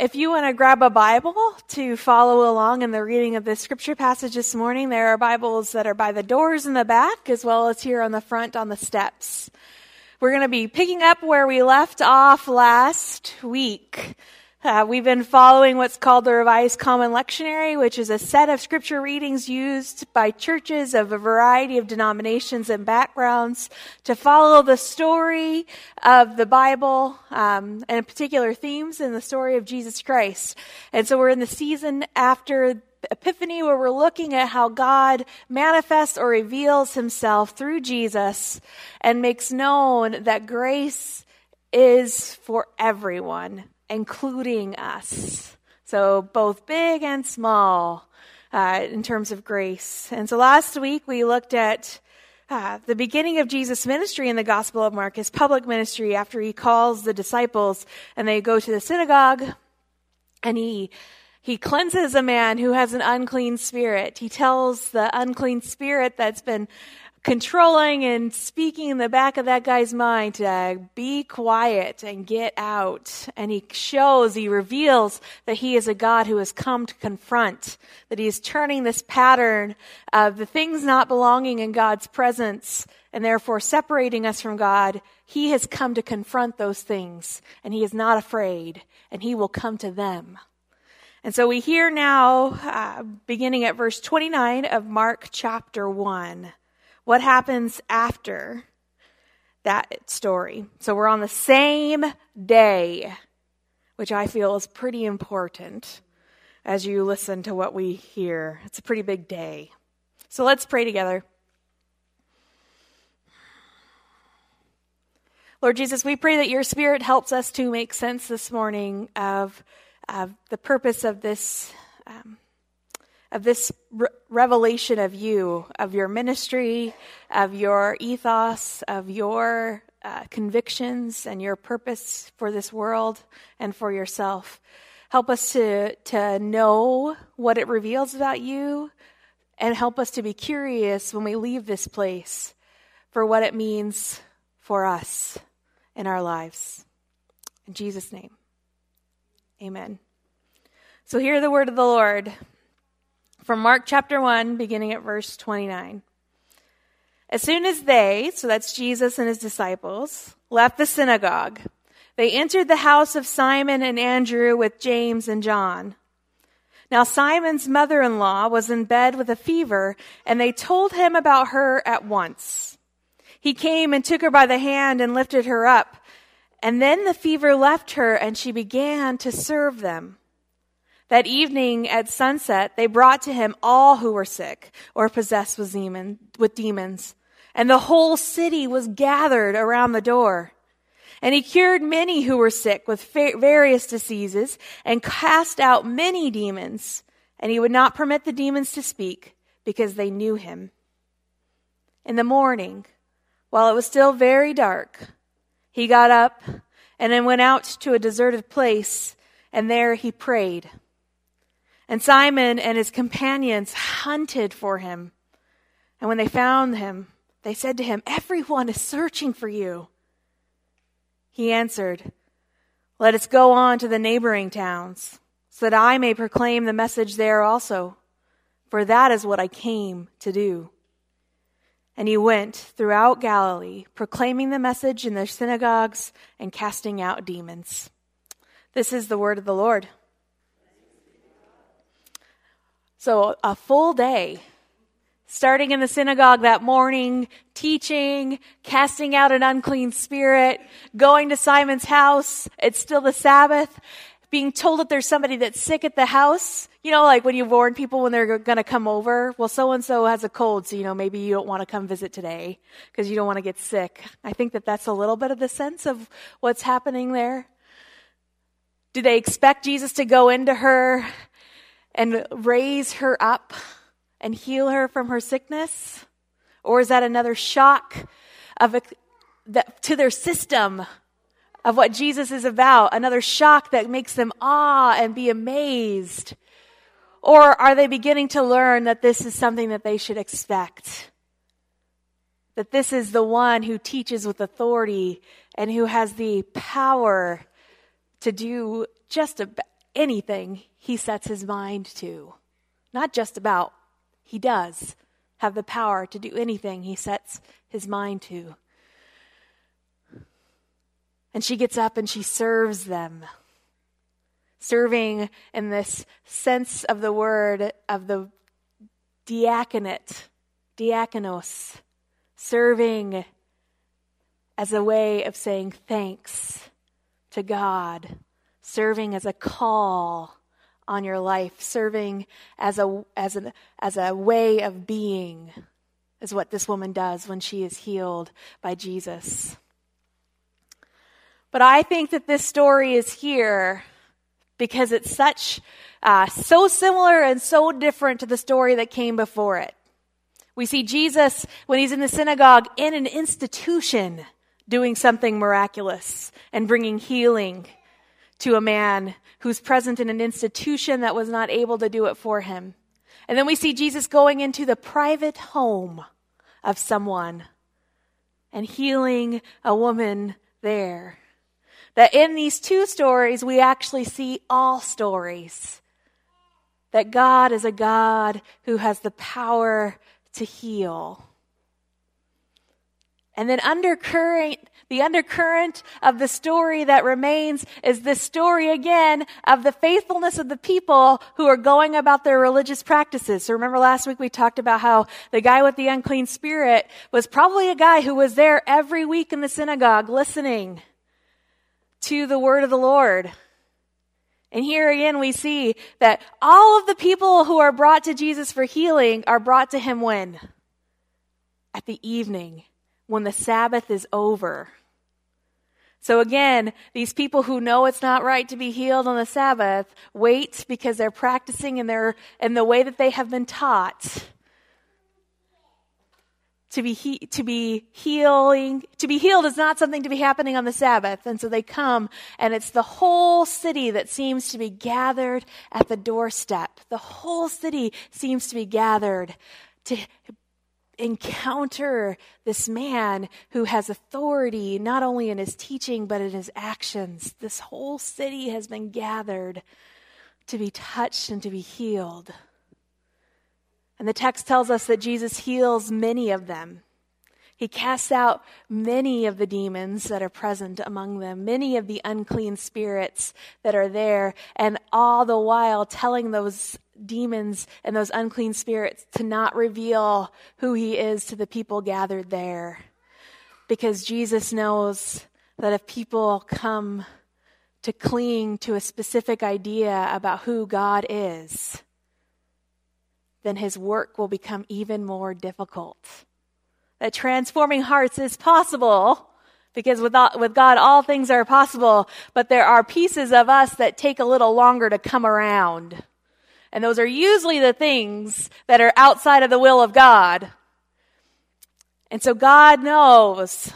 if you want to grab a Bible to follow along in the reading of this scripture passage this morning, there are Bibles that are by the doors in the back as well as here on the front on the steps. We're going to be picking up where we left off last week. Uh, we've been following what's called the Revised Common Lectionary, which is a set of scripture readings used by churches of a variety of denominations and backgrounds to follow the story of the Bible um, and particular themes in the story of Jesus Christ. And so we're in the season after Epiphany where we're looking at how God manifests or reveals himself through Jesus and makes known that grace is for everyone including us. So both big and small uh, in terms of grace. And so last week we looked at uh, the beginning of Jesus' ministry in the Gospel of Mark, his public ministry after he calls the disciples and they go to the synagogue and he he cleanses a man who has an unclean spirit. He tells the unclean spirit that's been controlling and speaking in the back of that guy's mind to be quiet and get out. And he shows, he reveals that he is a God who has come to confront, that he is turning this pattern of the things not belonging in God's presence and therefore separating us from God. He has come to confront those things and he is not afraid and he will come to them. And so we hear now, uh, beginning at verse 29 of Mark chapter 1 what happens after that story. So we're on the same day, which I feel is pretty important as you listen to what we hear. It's a pretty big day. So let's pray together. Lord Jesus, we pray that your Spirit helps us to make sense this morning of, of the purpose of this um, of this re- revelation of you, of your ministry, of your ethos, of your uh, convictions and your purpose for this world and for yourself. Help us to, to know what it reveals about you and help us to be curious when we leave this place for what it means for us in our lives. In Jesus' name, amen. So hear the word of the Lord from Mark chapter 1, beginning at verse 29. As soon as they, so that's Jesus and his disciples, left the synagogue, they entered the house of Simon and Andrew with James and John. Now Simon's mother-in-law was in bed with a fever, and they told him about her at once. He came and took her by the hand and lifted her up. And then the fever left her, and she began to serve them. That evening at sunset, they brought to him all who were sick or possessed with, demon, with demons. And the whole city was gathered around the door. And he cured many who were sick with various diseases and cast out many demons. And he would not permit the demons to speak because they knew him. In the morning, while it was still very dark, he got up and then went out to a deserted place and there he prayed. And Simon and his companions hunted for him. And when they found him, they said to him, Everyone is searching for you. He answered, Let us go on to the neighboring towns, so that I may proclaim the message there also, for that is what I came to do. And he went throughout Galilee, proclaiming the message in their synagogues and casting out demons. This is the word of the Lord. So a full day, starting in the synagogue that morning, teaching, casting out an unclean spirit, going to Simon's house. It's still the Sabbath. Being told that there's somebody that's sick at the house. You know, like when you warn people when they're going to come over. Well, so and so has a cold, so you know, maybe you don't want to come visit today because you don't want to get sick. I think that that's a little bit of the sense of what's happening there. Do they expect Jesus to go into her and raise her up and heal her from her sickness? Or is that another shock of a, that, to their system of what Jesus is about? Another shock that makes them awe and be amazed? Or are they beginning to learn that this is something that they should expect? That this is the one who teaches with authority and who has the power to do just a, anything he sets his mind to. Not just about, he does have the power to do anything he sets his mind to. And she gets up and she serves them. Serving in this sense of the word of the diaconate, diakonos, serving as a way of saying thanks to God, serving as a call on your life, serving as a, as, an, as a way of being, is what this woman does when she is healed by Jesus. But I think that this story is here because it's such, uh, so similar and so different to the story that came before it. We see Jesus when he's in the synagogue in an institution doing something miraculous and bringing healing to a man who's present in an institution that was not able to do it for him. And then we see Jesus going into the private home of someone and healing a woman there. That in these two stories, we actually see all stories. That God is a God who has the power to heal. And then undercurrent, the undercurrent of the story that remains is the story again of the faithfulness of the people who are going about their religious practices. So remember last week we talked about how the guy with the unclean spirit was probably a guy who was there every week in the synagogue listening to the word of the Lord. And here again we see that all of the people who are brought to Jesus for healing are brought to him when? At the evening when the Sabbath is over. So again, these people who know it's not right to be healed on the Sabbath wait because they're practicing in their in the way that they have been taught to be he, to be healing to be healed is not something to be happening on the Sabbath, and so they come, and it's the whole city that seems to be gathered at the doorstep. The whole city seems to be gathered to encounter this man who has authority not only in his teaching but in his actions. This whole city has been gathered to be touched and to be healed. And the text tells us that Jesus heals many of them. He casts out many of the demons that are present among them, many of the unclean spirits that are there, and all the while telling those demons and those unclean spirits to not reveal who he is to the people gathered there. Because Jesus knows that if people come to cling to a specific idea about who God is, then his work will become even more difficult. That transforming hearts is possible because with, with God, all things are possible, but there are pieces of us that take a little longer to come around. And those are usually the things that are outside of the will of God. And so God knows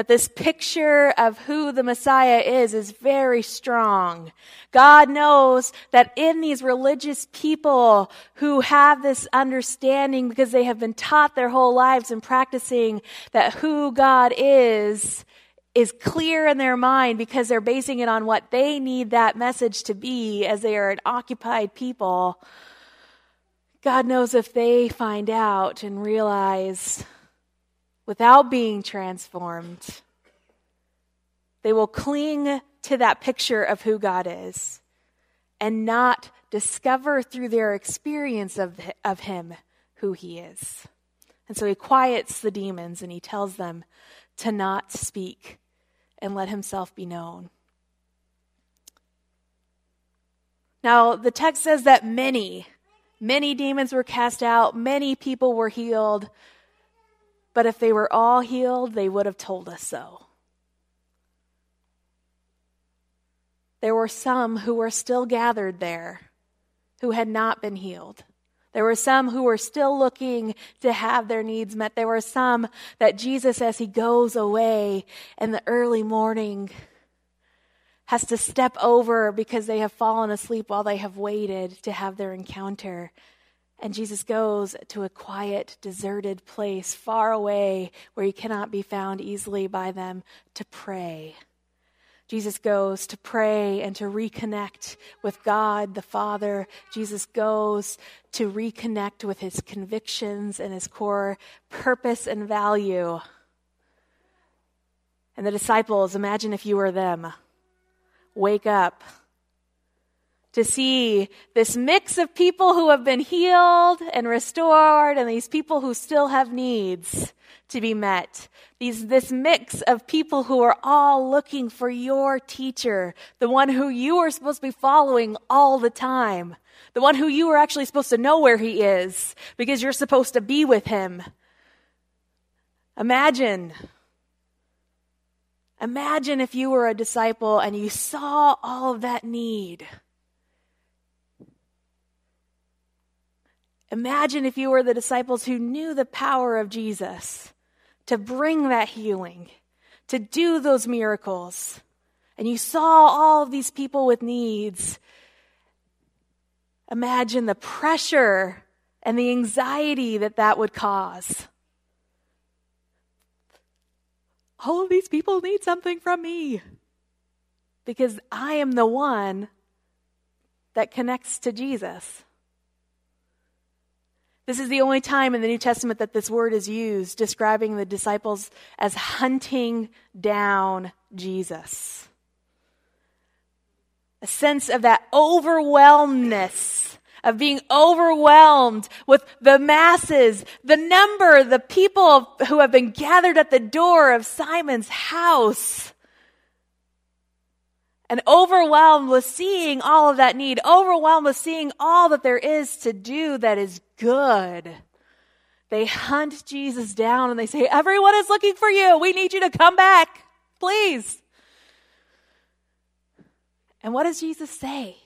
that this picture of who the Messiah is is very strong. God knows that in these religious people who have this understanding because they have been taught their whole lives and practicing that who God is, is clear in their mind because they're basing it on what they need that message to be as they are an occupied people. God knows if they find out and realize without being transformed, they will cling to that picture of who God is and not discover through their experience of, of Him who He is. And so He quiets the demons and He tells them to not speak and let Himself be known. Now, the text says that many, many demons were cast out, many people were healed. But if they were all healed, they would have told us so. There were some who were still gathered there who had not been healed. There were some who were still looking to have their needs met. There were some that Jesus, as he goes away in the early morning, has to step over because they have fallen asleep while they have waited to have their encounter. And Jesus goes to a quiet, deserted place far away where he cannot be found easily by them to pray, Jesus goes to pray and to reconnect with God the Father. Jesus goes to reconnect with his convictions and his core purpose and value. And the disciples, imagine if you were them. Wake up to see this mix of people who have been healed and restored and these people who still have needs to be met. These, this mix of people who are all looking for your teacher, the one who you are supposed to be following all the time, the one who you are actually supposed to know where he is because you're supposed to be with him. Imagine. Imagine if you were a disciple and you saw all of that need Imagine if you were the disciples who knew the power of Jesus to bring that healing, to do those miracles, and you saw all of these people with needs. Imagine the pressure and the anxiety that that would cause. All of these people need something from me because I am the one that connects to Jesus. This is the only time in the New Testament that this word is used, describing the disciples as hunting down Jesus. A sense of that overwhelmness, of being overwhelmed with the masses, the number, the people who have been gathered at the door of Simon's house and overwhelmed with seeing all of that need, overwhelmed with seeing all that there is to do that is good. They hunt Jesus down and they say, Everyone is looking for you. We need you to come back, please. And what does Jesus say?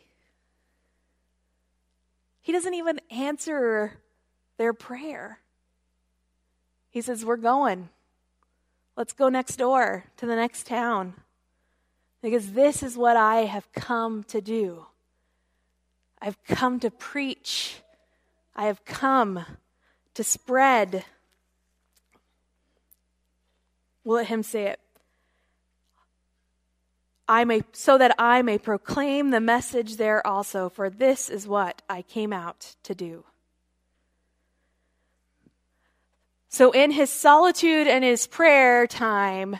He doesn't even answer their prayer. He says, We're going. Let's go next door to the next town because this is what I have come to do. I've come to preach. I have come to spread. We'll let him say it. I may, so that I may proclaim the message there also, for this is what I came out to do. So, in his solitude and his prayer time,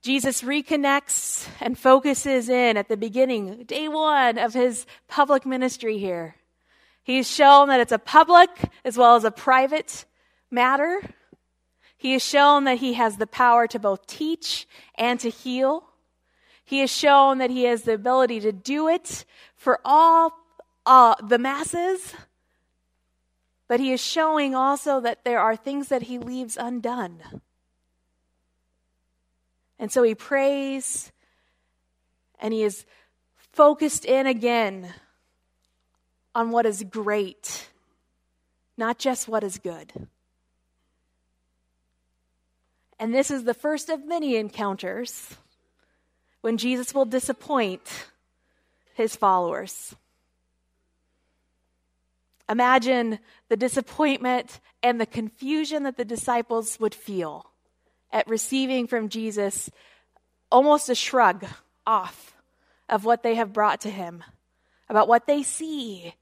Jesus reconnects and focuses in at the beginning, day one of his public ministry here. He's shown that it's a public as well as a private matter. He has shown that he has the power to both teach and to heal. He has shown that he has the ability to do it for all uh, the masses. But he is showing also that there are things that he leaves undone. And so he prays and he is focused in again on what is great, not just what is good. And this is the first of many encounters when Jesus will disappoint his followers. Imagine the disappointment and the confusion that the disciples would feel at receiving from Jesus almost a shrug off of what they have brought to him, about what they see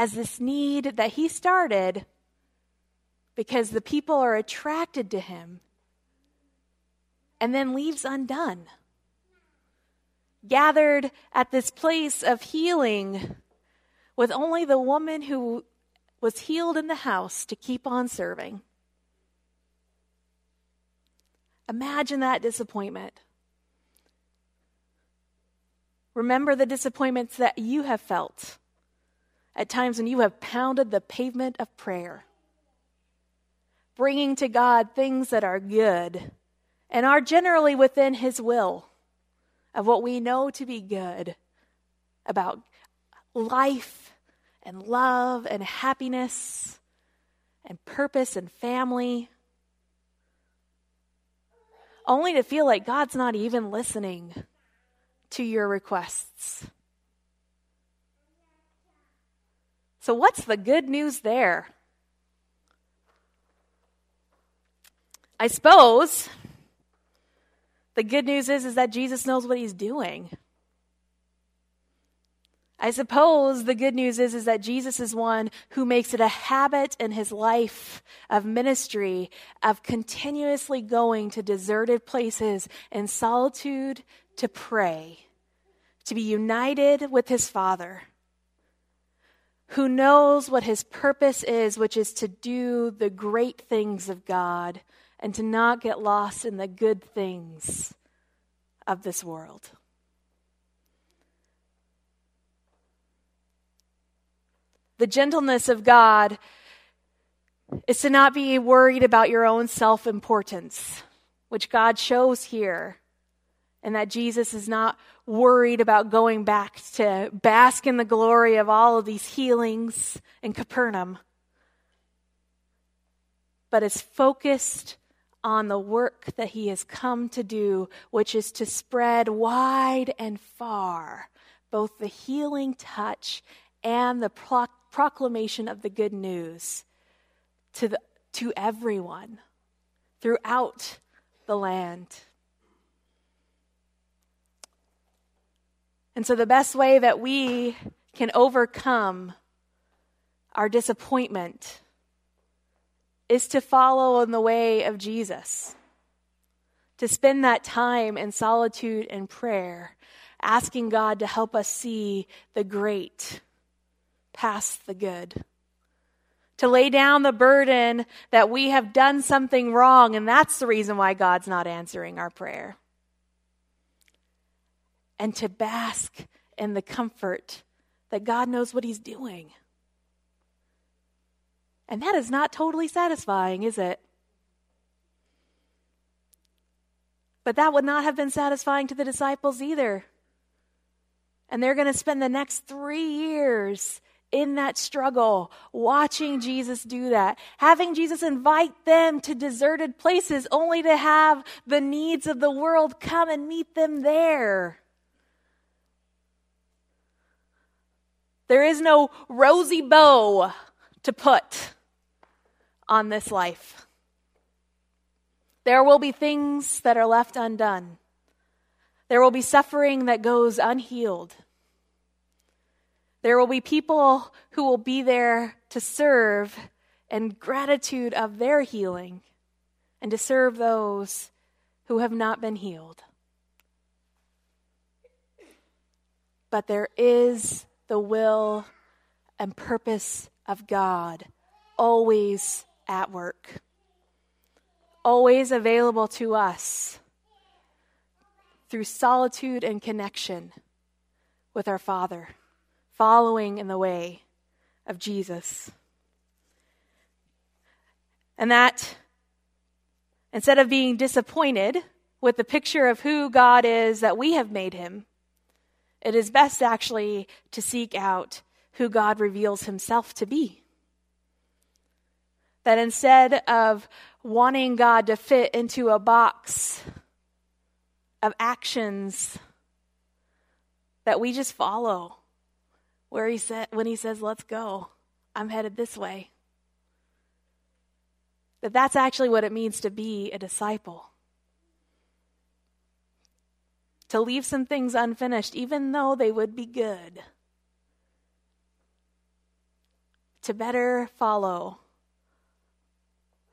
as this need that he started because the people are attracted to him and then leaves undone. Gathered at this place of healing with only the woman who was healed in the house to keep on serving. Imagine that disappointment. Remember the disappointments that you have felt at times when you have pounded the pavement of prayer, bringing to God things that are good and are generally within His will of what we know to be good about life and love and happiness and purpose and family only to feel like God's not even listening to your requests. So, what's the good news there? I suppose the good news is, is that Jesus knows what he's doing. I suppose the good news is, is that Jesus is one who makes it a habit in his life of ministry of continuously going to deserted places in solitude to pray, to be united with his Father, who knows what his purpose is, which is to do the great things of God and to not get lost in the good things of this world. The gentleness of God is to not be worried about your own self importance, which God shows here, and that Jesus is not worried about going back to bask in the glory of all of these healings in Capernaum, but is focused on the work that he has come to do, which is to spread wide and far both the healing touch and the proclamation of the good news to, the, to everyone throughout the land. And so, the best way that we can overcome our disappointment is to follow in the way of Jesus, to spend that time in solitude and prayer, asking God to help us see the great past the good. To lay down the burden that we have done something wrong, and that's the reason why God's not answering our prayer. And to bask in the comfort that God knows what He's doing. And that is not totally satisfying, is it? But that would not have been satisfying to the disciples either. And they're going to spend the next three years in that struggle, watching Jesus do that, having Jesus invite them to deserted places only to have the needs of the world come and meet them there. There is no rosy bow to put on this life. There will be things that are left undone. There will be suffering that goes unhealed. There will be people who will be there to serve in gratitude of their healing and to serve those who have not been healed. But there is the will and purpose of God always at work, always available to us through solitude and connection with our Father following in the way of Jesus. And that instead of being disappointed with the picture of who God is that we have made him, it is best actually to seek out who God reveals himself to be. That instead of wanting God to fit into a box of actions, that we just follow where he said when he says let's go i'm headed this way that that's actually what it means to be a disciple to leave some things unfinished even though they would be good. To better follow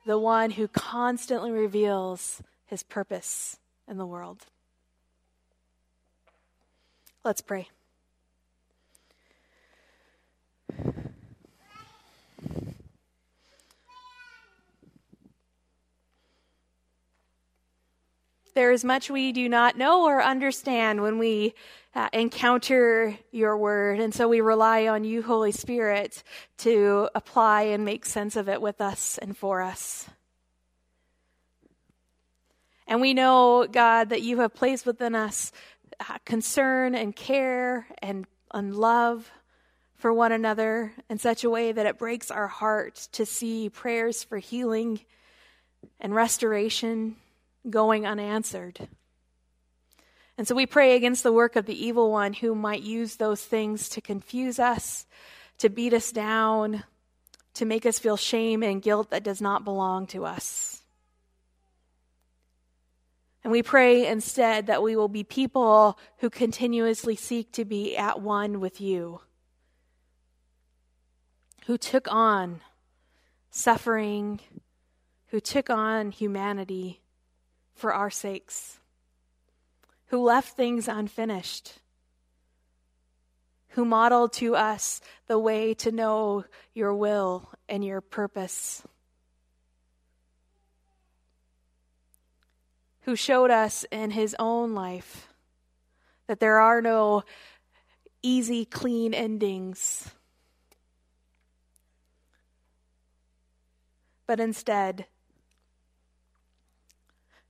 the one who constantly reveals his purpose in the world. Let's pray There is much we do not know or understand when we uh, encounter your word. And so we rely on you, Holy Spirit, to apply and make sense of it with us and for us. And we know, God, that you have placed within us uh, concern and care and, and love for one another in such a way that it breaks our heart to see prayers for healing and restoration going unanswered. And so we pray against the work of the evil one who might use those things to confuse us, to beat us down, to make us feel shame and guilt that does not belong to us. And we pray instead that we will be people who continuously seek to be at one with you, who took on suffering, who took on humanity for our sakes, who left things unfinished, who modeled to us the way to know your will and your purpose. who showed us in his own life that there are no easy, clean endings, but instead,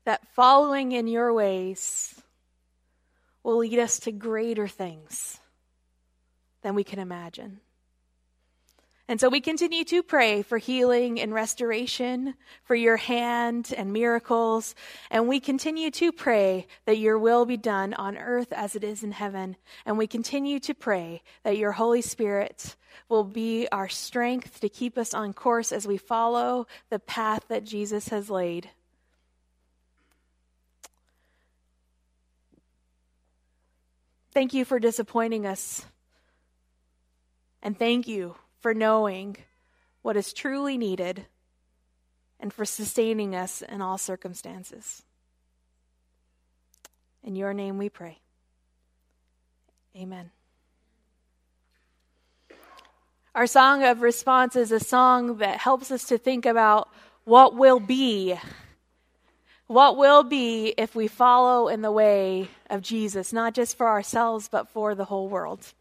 that following in your ways will lead us to greater things than we can imagine. And so we continue to pray for healing and restoration, for your hand and miracles. And we continue to pray that your will be done on earth as it is in heaven. And we continue to pray that your Holy Spirit will be our strength to keep us on course as we follow the path that Jesus has laid. Thank you for disappointing us. And thank you for knowing what is truly needed and for sustaining us in all circumstances. In your name we pray. Amen. Our song of response is a song that helps us to think about what will be. What will be if we follow in the way of Jesus, not just for ourselves, but for the whole world.